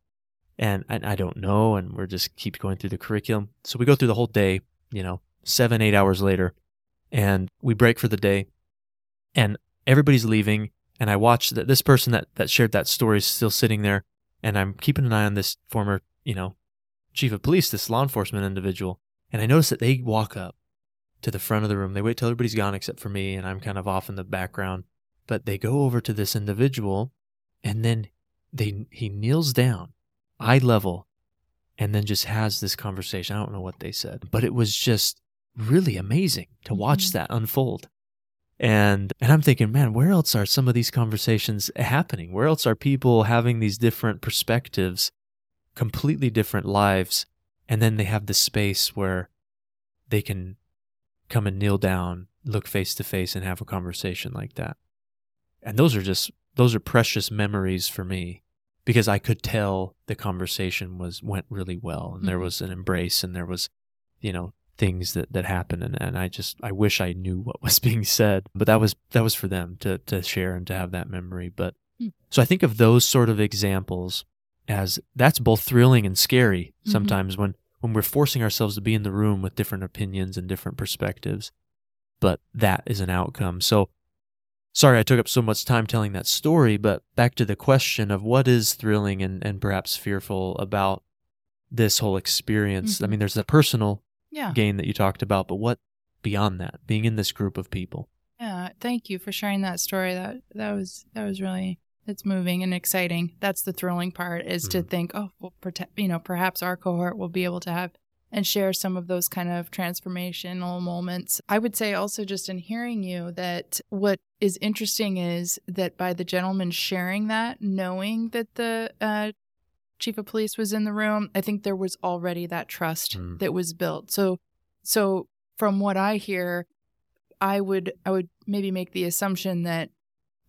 And, and I don't know. And we're just keep going through the curriculum. So we go through the whole day, you know, seven, eight hours later, and we break for the day, and everybody's leaving. And I watch that this person that, that shared that story is still sitting there, and I'm keeping an eye on this former, you know, chief of police, this law enforcement individual. And I notice that they walk up to the front of the room. They wait till everybody's gone except for me, and I'm kind of off in the background. But they go over to this individual, and then they he kneels down, eye level, and then just has this conversation. I don't know what they said, but it was just really amazing to watch Mhm. that unfold. And and I'm thinking, man, where else are some of these conversations happening? Where else are people having these different perspectives, completely different lives, and then they have this space where they can come and kneel down, look face to face, and have a conversation like that. And those are just those are precious memories for me because I could tell the conversation was went really well and there Mhm. was an embrace and there was, you know, things that, that happened and, and I just I wish I knew what was being said. But that was that was for them to to share and to have that memory. But Hmm. so I think of those sort of examples as that's both thrilling and scary Mhm. sometimes when when we're forcing ourselves to be in the room with different opinions and different perspectives. But that is an outcome. So sorry I took up so much time telling that story, but back to the question of what is thrilling and, and perhaps fearful about this whole experience. I Mhm. mean, there's the personal Yeah. gain that you talked about, but what beyond that, being in this group of people? Yeah. Thank you for sharing that story. That that was that was really it's moving and exciting. That's the thrilling part is to Mhm. think, oh, well, protect, you know, perhaps our cohort will be able to have and share some of those kind of transformational moments. I would say also just in hearing you that what is interesting is that by the gentleman sharing that, knowing that the uh, chief of police was in the room, I think there was already that trust Mm. that was built. So, so from what I hear, I would I would maybe make the assumption that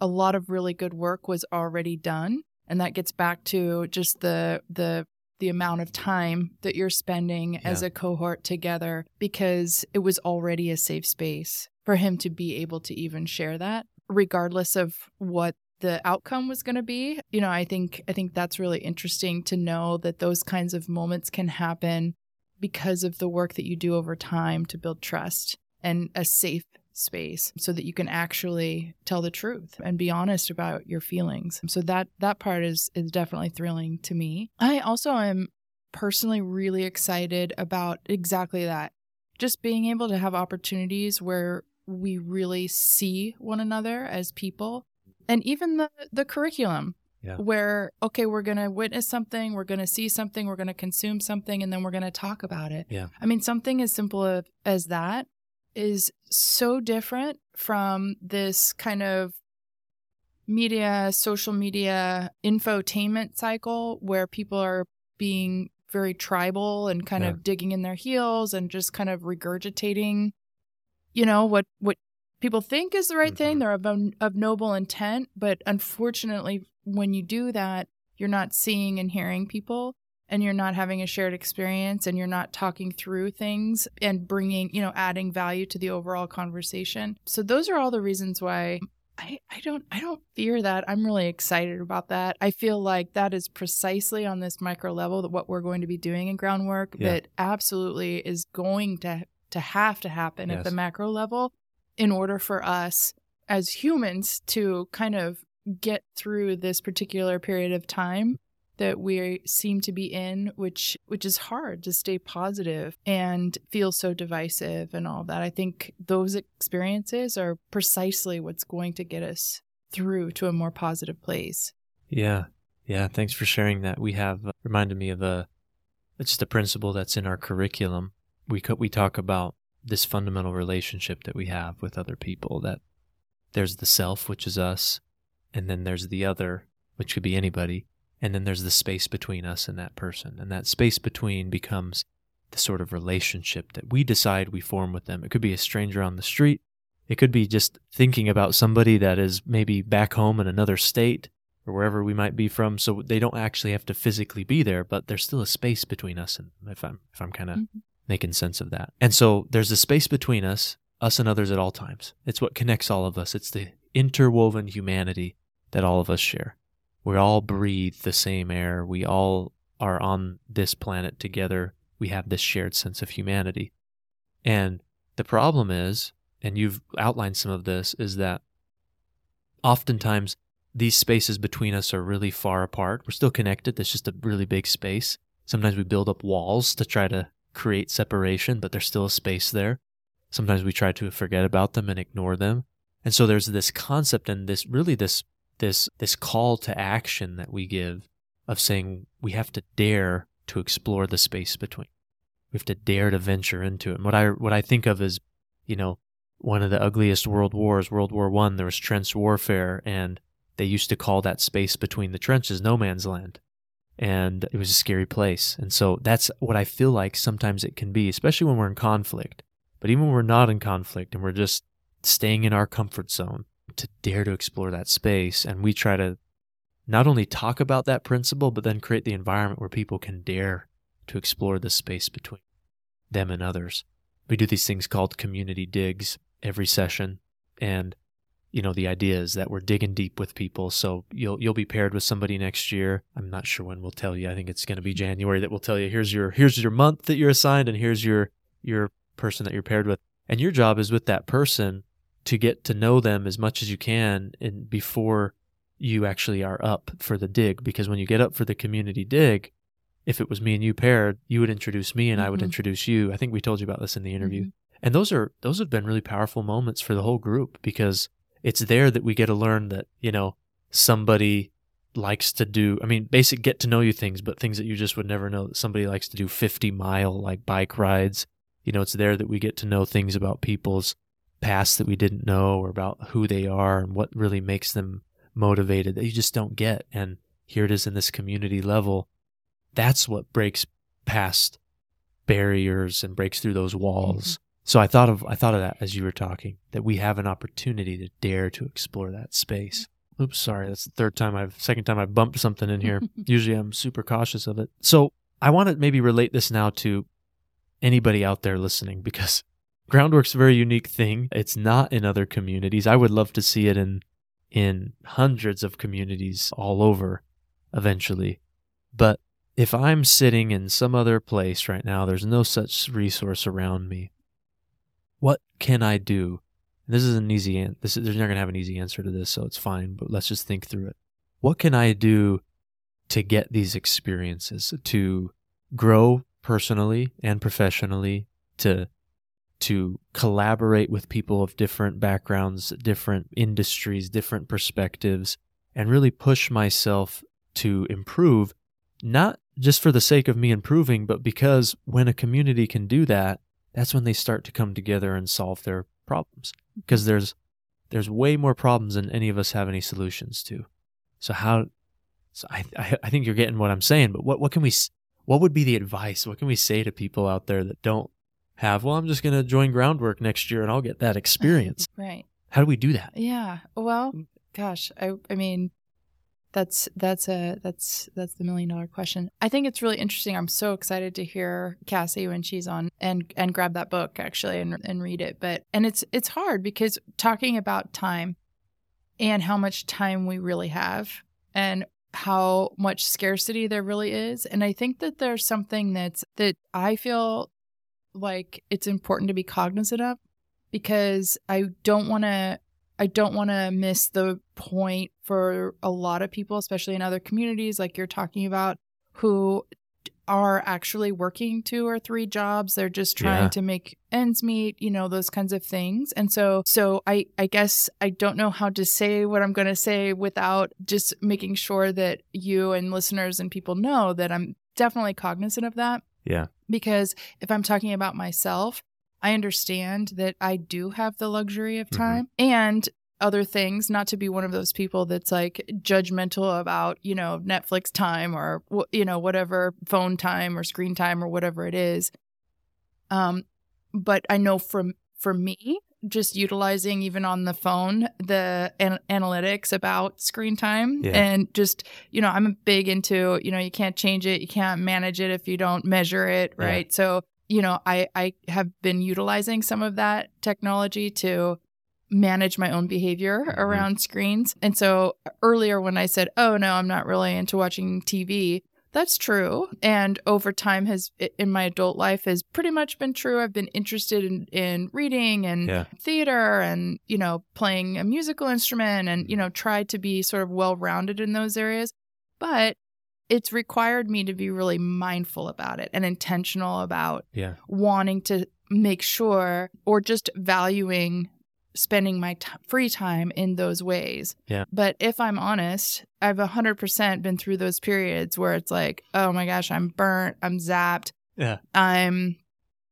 a lot of really good work was already done, and that gets back to just the the the amount of time that you're spending as a cohort together because it was already a safe space for him to be able to even share that regardless of what the outcome was going to be. You know i think i think that's really interesting to know that those kinds of moments can happen because of the work that you do over time to build trust and a safe space so that you can actually tell the truth and be honest about your feelings. So that that part is is definitely thrilling to me. I also am personally really excited about exactly that. Just being able to have opportunities where we really see one another as people and even the the curriculum Yeah. where okay we're going to witness something we're going to see something we're going to consume something and then we're going to talk about it Yeah. i mean something as simple as that is so different from this kind of media social media infotainment cycle where people are being very tribal and kind Yeah. of digging in their heels and just kind of regurgitating you know what what people think is the right thing Mhm. they're of, of noble intent but unfortunately when you do that you're not seeing and hearing people and you're not having a shared experience and you're not talking through things and bringing you know adding value to the overall conversation so those are all the reasons why I, I don't I don't fear that. I'm really excited about that. I feel like that is precisely on this micro level that what we're going to be doing in groundwork Yeah. that absolutely is going to to have to happen at the macro level in order for us as humans to kind of get through this particular period of time that we seem to be in which which is hard to stay positive and feel so divisive and all that i think those experiences are precisely what's going to get us through to a more positive place Yeah. Yeah. Thanks for sharing that. We have uh, reminded me of a, it's a principle that's in our curriculum. We co- we talk about this fundamental relationship that we have with other people that there's the self, which is us, and then there's the other, which could be anybody, and then there's the space between us and that person. And that space between becomes the sort of relationship that we decide we form with them. It could be a stranger on the street. It could be just thinking about somebody that is maybe back home in another state or wherever we might be from. So they don't actually have to physically be there, but there's still a space between us. And if I'm if I'm kind of Mhm. making sense of that, and so there's a space between us, us and others at all times. It's what connects all of us. It's the interwoven humanity that all of us share. We all breathe the same air. We all are on this planet together. We have this shared sense of humanity. And the problem is, and you've outlined some of this, is that oftentimes these spaces between us are really far apart. We're still connected. There's just a really big space. Sometimes we build up walls to try to create separation, but there's still a space there. Sometimes we try to forget about them and ignore them. And so there's this concept and this really this this this call to action that we give of saying we have to dare to explore the space between. We have to dare to venture into it. And what I what I think of is, you know, one of the ugliest world wars, World War One, there was trench warfare, and they used to call that space between the trenches no man's land. And it was a scary place. And so that's what I feel like sometimes it can be, especially when we're in conflict. But even when we're not in conflict and we're just staying in our comfort zone, to dare to explore that space. And we try to not only talk about that principle, but then create the environment where people can dare to explore the space between them and others. We do these things called community digs every session. And you know the idea is that we're digging deep with people so you'll you'll be paired with somebody next year i'm not sure when we'll tell you i think it's going to be january that we'll tell you here's your here's your month that you're assigned and here's your your person that you're paired with and your job is with that person to get to know them as much as you can and before you actually are up for the dig. Because when you get up for the community dig if it was me and you paired you would introduce me and i would Mhm. introduce you. I think we told you about this in the interview. Mhm. and those are those have been really powerful moments for the whole group because it's there that we get to learn that you know somebody likes to do i mean basic get to know you things but things that you just would never know. That somebody likes to do 50 mile like bike rides. You know it's there that we get to know things about people's past that we didn't know or about who they are and what really makes them motivated that you just don't get and here it is in this community level that's what breaks past barriers and breaks through those walls mm-hmm. so i thought of i thought of that as you were talking that we have an opportunity to dare to explore that space Oops, sorry. That's the third time I've, second time I've bumped something in here. Usually I'm super cautious of it. So I want to maybe relate this now to anybody out there listening because groundwork's a very unique thing. It's not in other communities. I would love to see it in, in hundreds of communities all over eventually. But if I'm sitting in some other place right now, there's no such resource around me. What can I do this is an easy answer. This is, they're not going to have an easy answer to this, so it's fine. But let's just think through it. What can I do to get these experiences to grow personally and professionally? To to collaborate with people of different backgrounds, different industries, different perspectives, and really push myself to improve, not just for the sake of me improving, but because when a community can do that, that's when they start to come together and solve their problems because there's there's way more problems than any of us have any solutions to. So how? So I, I think you're getting what I'm saying. But what what can we? What would be the advice? What can we say to people out there that don't have? Well, I'm just going to join groundwork next year and I'll get that experience. right. How do we do that? Yeah. Well, gosh, I I mean, that's that's a that's that's the million dollar question. I think it's really interesting. I'm so excited to hear Cassie when she's on and and grab that book actually and and read it. But and it's it's hard because talking about time and how much time we really have and how much scarcity there really is. And I think that there's something that's that I feel like it's important to be cognizant of because I don't want to I don't want to miss the point for a lot of people, especially in other communities like you're talking about, who are actually working two or three jobs. They're just trying yeah. to make ends meet, you know, those kinds of things. And so so I I guess I don't know how to say what I'm going to say without just making sure that you and listeners and people know that I'm definitely cognizant of that. Yeah. Because if I'm talking about myself, I understand that I do have the luxury of mm-hmm. time mm-hmm. and other things, not to be one of those people that's like judgmental about, you know, Netflix time or, you know, whatever phone time or screen time or whatever it is. Um, but I know from, for me, just utilizing even on the phone the an- analytics about screen time yeah. and just you know i'm big into you know you can't change it you can't manage it if you don't measure it right yeah. so you know, I, I have been utilizing some of that technology to manage my own behavior mm-hmm. around screens. And so earlier when I said, oh no, I'm not really into watching TV, that's true. And over time has in my adult life has pretty much been true. I've been interested in, in reading and yeah. theater and, you know, playing a musical instrument and, you mm. know, tried to be sort of well rounded in those areas. But it's required me to be really mindful about it and intentional about yeah. wanting to make sure or just valuing spending my t- free time in those ways. Yeah. But if I'm honest, I've 100% been through those periods where it's like, oh my gosh, I'm burnt, I'm zapped. Yeah. I'm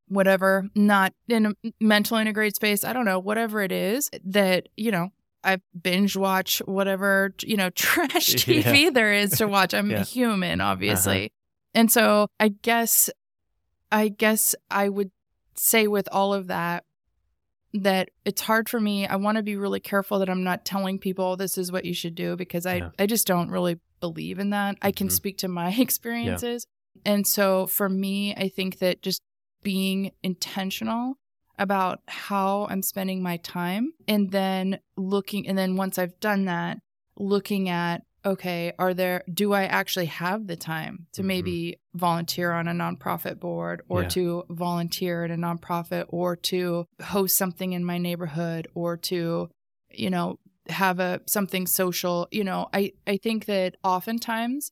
whatever, not in a mental integrated space. I don't know, whatever it is that, you know, I binge watch whatever, you know, trash TV yeah. there is to watch. I'm yeah. human, obviously. Uh-huh. And so I guess, I guess I would say with all of that, that it's hard for me. I want to be really careful that I'm not telling people this is what you should do because I, yeah. I just don't really believe in that. I can mm-hmm. speak to my experiences. And so for me, I think that just being intentional about how I'm spending my time and then looking and then once I've done that looking at okay are there do I actually have the time to mm-hmm. maybe volunteer on a nonprofit board or yeah. to volunteer at a nonprofit or to host something in my neighborhood or to you know have a something social you know I I think that oftentimes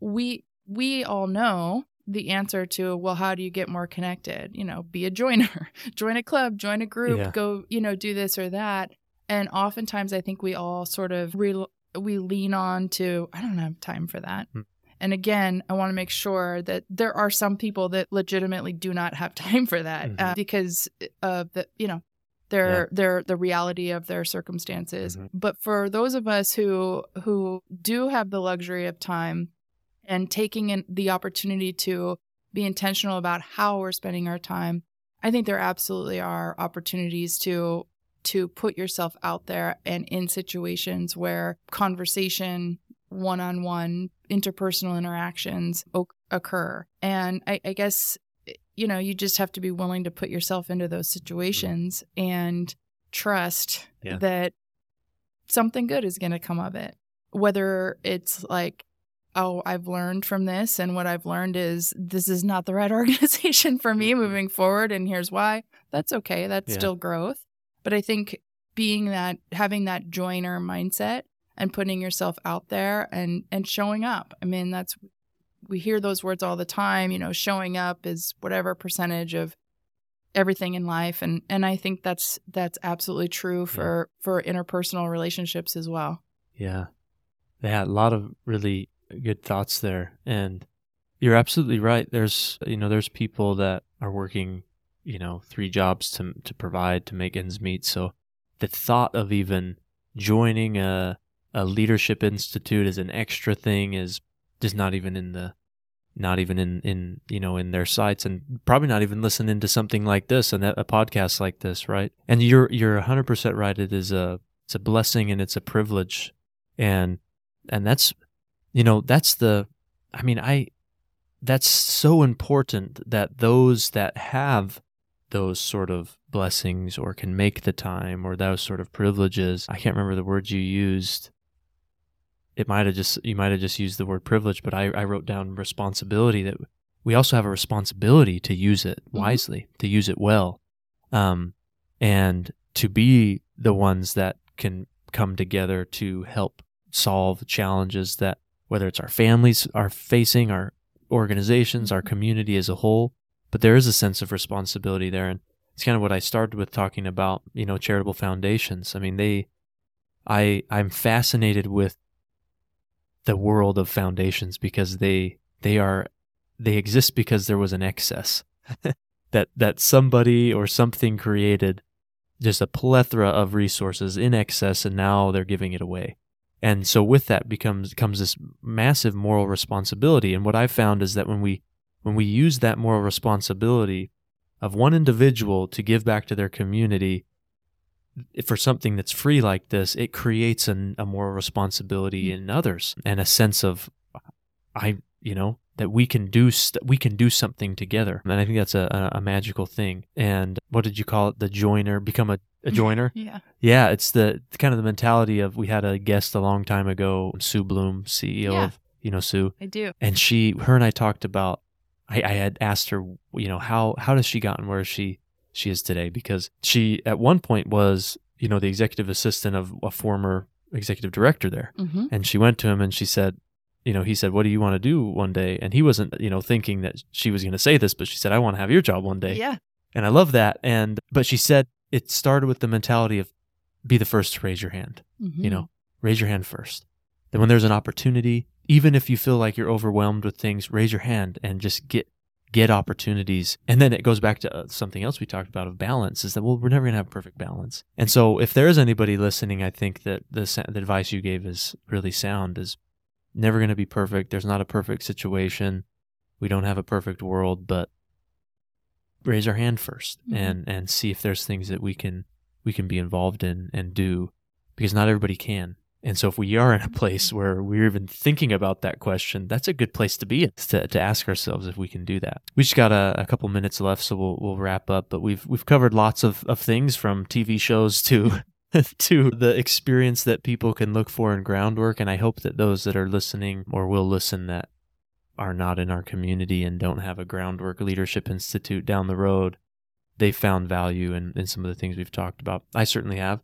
we we all know the answer to well how do you get more connected you know be a joiner join a club join a group yeah. go you know do this or that and oftentimes i think we all sort of re- we lean on to I don't have time for that. Hmm. And again, I want to make sure that there are some people that legitimately do not have time for that Mhm. uh, because of the you know their their the reality of their circumstances. Mhm. But for those of us who who do have the luxury of time and taking in the opportunity to be intentional about how we're spending our time, I think there absolutely are opportunities to to put yourself out there and in situations where conversation, one on one, interpersonal interactions o- occur. And I, I guess, you know, you just have to be willing to put yourself into those situations and trust Yeah. that something good is going to come of it. Whether it's like, oh, I've learned from this, and what I've learned is this is not the right organization for me Mhm. moving forward, and here's why. That's okay. That's Yeah. still growth. But I think being that, having that joiner mindset and putting yourself out there and and showing up. I mean, that's we hear those words all the time. You know, showing up is whatever percentage of everything in life, and and I think that's that's absolutely true for for interpersonal relationships as well. Yeah. Yeah, a lot of really good thoughts there. And you're absolutely right. There's, you know, there's people that are working, you know, three jobs to to provide to make ends meet. So the thought of even joining a a leadership institute as an extra thing is just not even in the not even in in you know in their sights and probably not even listening to something like this and a, podcast like this right? And you're you're 100% right. It is a it's a blessing and it's a privilege. And and that's you know that's the i mean i that's so important that those that have those sort of blessings or can make the time or those sort of privileges i can't remember the words you used it might have just you might have just used the word privilege but i, I wrote down responsibility that we also have a responsibility to use it Mhm. wisely to use it well um, and to be the ones that can come together to help solve challenges that whether it's our families are facing our organizations our Mhm. community as a whole but there is a sense of responsibility there and it's kind of what i started with talking about you know charitable foundations. I mean they i i'm fascinated with the world of foundations because they they are they exist because there was an excess that that somebody or something created just a plethora of resources in excess and now they're giving it away. And so with that becomes comes this massive moral responsibility. And what i've found is that when we when we use that moral responsibility of one individual to give back to their community for something that's free like this, it creates an, a moral responsibility in others and a sense of, I, you know, that we can do st- we can do something together, and I think that's a, a, a magical thing. And what did you call it? The joiner, become a, a joiner. Yeah. yeah, it's the kind of the mentality of we had a guest a long time ago, Sue Bloom, CEO Yeah. of you know Sue, I do. and she her and I talked about I, I had asked her you know how how does she gotten where she she is today because she at one point was you know the executive assistant of a former executive director there Mm-hmm. and she went to him and she said you know he said what do you want to do one day and he wasn't you know thinking that she was going to say this but she said I want to have your job one day Yeah. and I love that and but she said it started with the mentality of be the first to raise your hand Mhm. you know raise your hand first then when there's an opportunity even if you feel like you're overwhelmed with things raise your hand and just get get opportunities. And then it goes back to uh, something else we talked about of balance is that well we're never going to have perfect balance. And so if there is anybody listening i think that the, the advice you gave is really sound is never going to be perfect. There's not a perfect situation. We don't have a perfect world but raise our hand 1st Mhm. and and see if there's things that we can we can be involved in and do because not everybody can and so if we are in a place where we're even thinking about that question, that's a good place to be to, to ask ourselves if we can do that. We just got a, a couple minutes left, so we'll, we'll wrap up, but we've, we've covered lots of, of things from TV shows to, to the experience that people can look for in groundwork. And I hope that those that are listening or will listen that are not in our community and don't have a groundwork leadership institute down the road, they found value in, in some of the things we've talked about. I certainly have.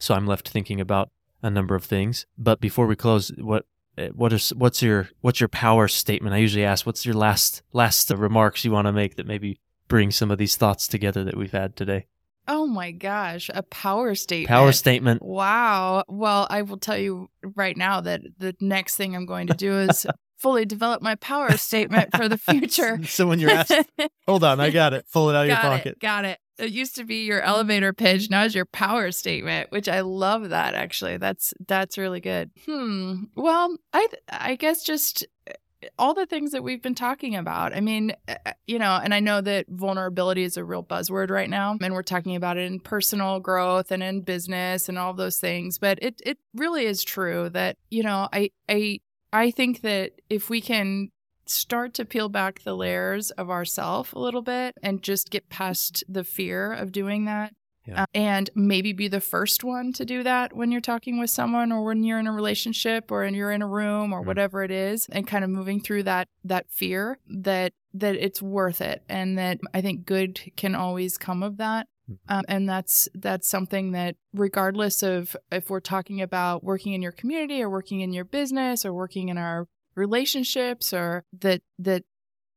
So I'm left thinking about a number of things. But before we close, what eh, what is what's your what's your power statement? I usually ask, what's your last last remarks you want to make that maybe bring some of these thoughts together that we've had today? Oh my gosh, a power statement. Power statement. Wow. Well, I will tell you right now that the next thing I'm going to do is fully develop my power statement for the future. so when you're asked, hold on, I got it. Pull it out of your pocket. it. Got it. It used to be your elevator pitch. Now it's your power statement, which I love that actually. That's that's really good. Hmm. Well, I I guess just uh, all the things that we've been talking about. I mean, uh, you know, and I know that vulnerability is a real buzzword right now, and we're talking about it in personal growth and in business and all those things. But it it really is true that you know, I I I think that if we can start to peel back the layers of ourself a little bit and just get past the fear of doing that. Yeah. Uh, and maybe be the first one to do that when you're talking with someone or when you're in a relationship or when you're in a room or Mhm. whatever it is and kind of moving through that that fear that that it's worth it and that I think good can always come of that Mhm. um, and that's that's something that regardless of if we're talking about working in your community or working in your business or working in our relationships or that that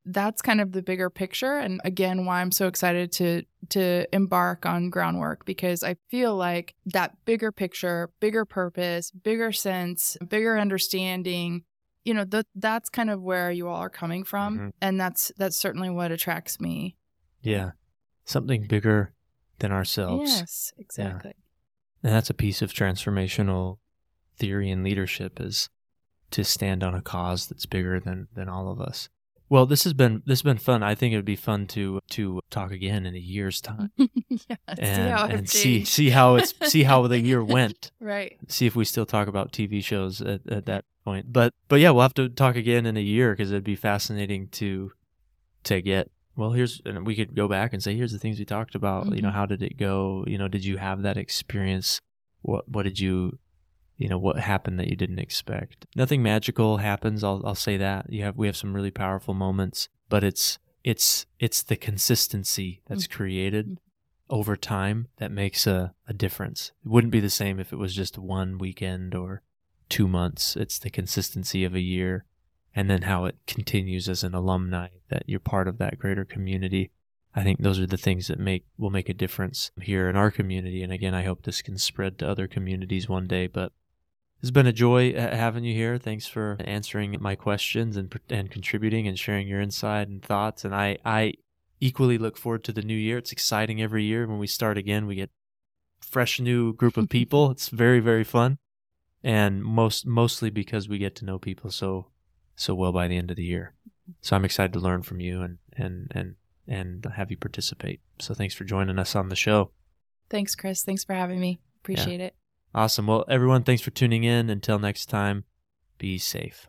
that's kind of the bigger picture and again why I'm so excited to to embark on groundwork because I feel like that bigger picture, bigger purpose, bigger sense, bigger understanding, you know, that that's kind of where you all are coming from Mhm. and that's that's certainly what attracts me. Yeah. Something bigger than ourselves. Yes, exactly. And that's a piece of transformational theory and leadership is to stand on a cause that's bigger than than all of us. Well, this has been this has been fun. I think it would be fun to to talk again in a year's time yeah, and, see and see see how it's see how the year went. right. See if we still talk about TV shows at, at that point. But but yeah, we'll have to talk again in a year because it'd be fascinating to to get. Well, here's and we could go back and say here's the things we talked about. You know, Mhm. how did it go? You know, did you have that experience? What what did you you know what happened that you didn't expect. Nothing magical happens i'll i'll say that. You have we have some really powerful moments but it's it's it's the consistency that's mm-hmm. created mm-hmm. over time that makes a, a difference. It wouldn't be the same if it was just one weekend or two months. It's the consistency of a year and then how it continues as an alumni that you're part of that greater community. I think those are the things that make will make a difference here in our community. And again, I hope this can spread to other communities one day. But it's been a joy uh, having you here. Thanks for answering my questions and and contributing and sharing your insight and thoughts. And I I equally look forward to the new year. It's exciting every year when we start again. We get fresh new group of people. it's very very fun, and most mostly because we get to know people so so well by the end of the year. So I'm excited to learn from you and and and and have you participate. So thanks for joining us on the show. Thanks, Chris. Thanks for having me. Appreciate it. Awesome. Well, everyone, thanks for tuning in. Until next time, be safe.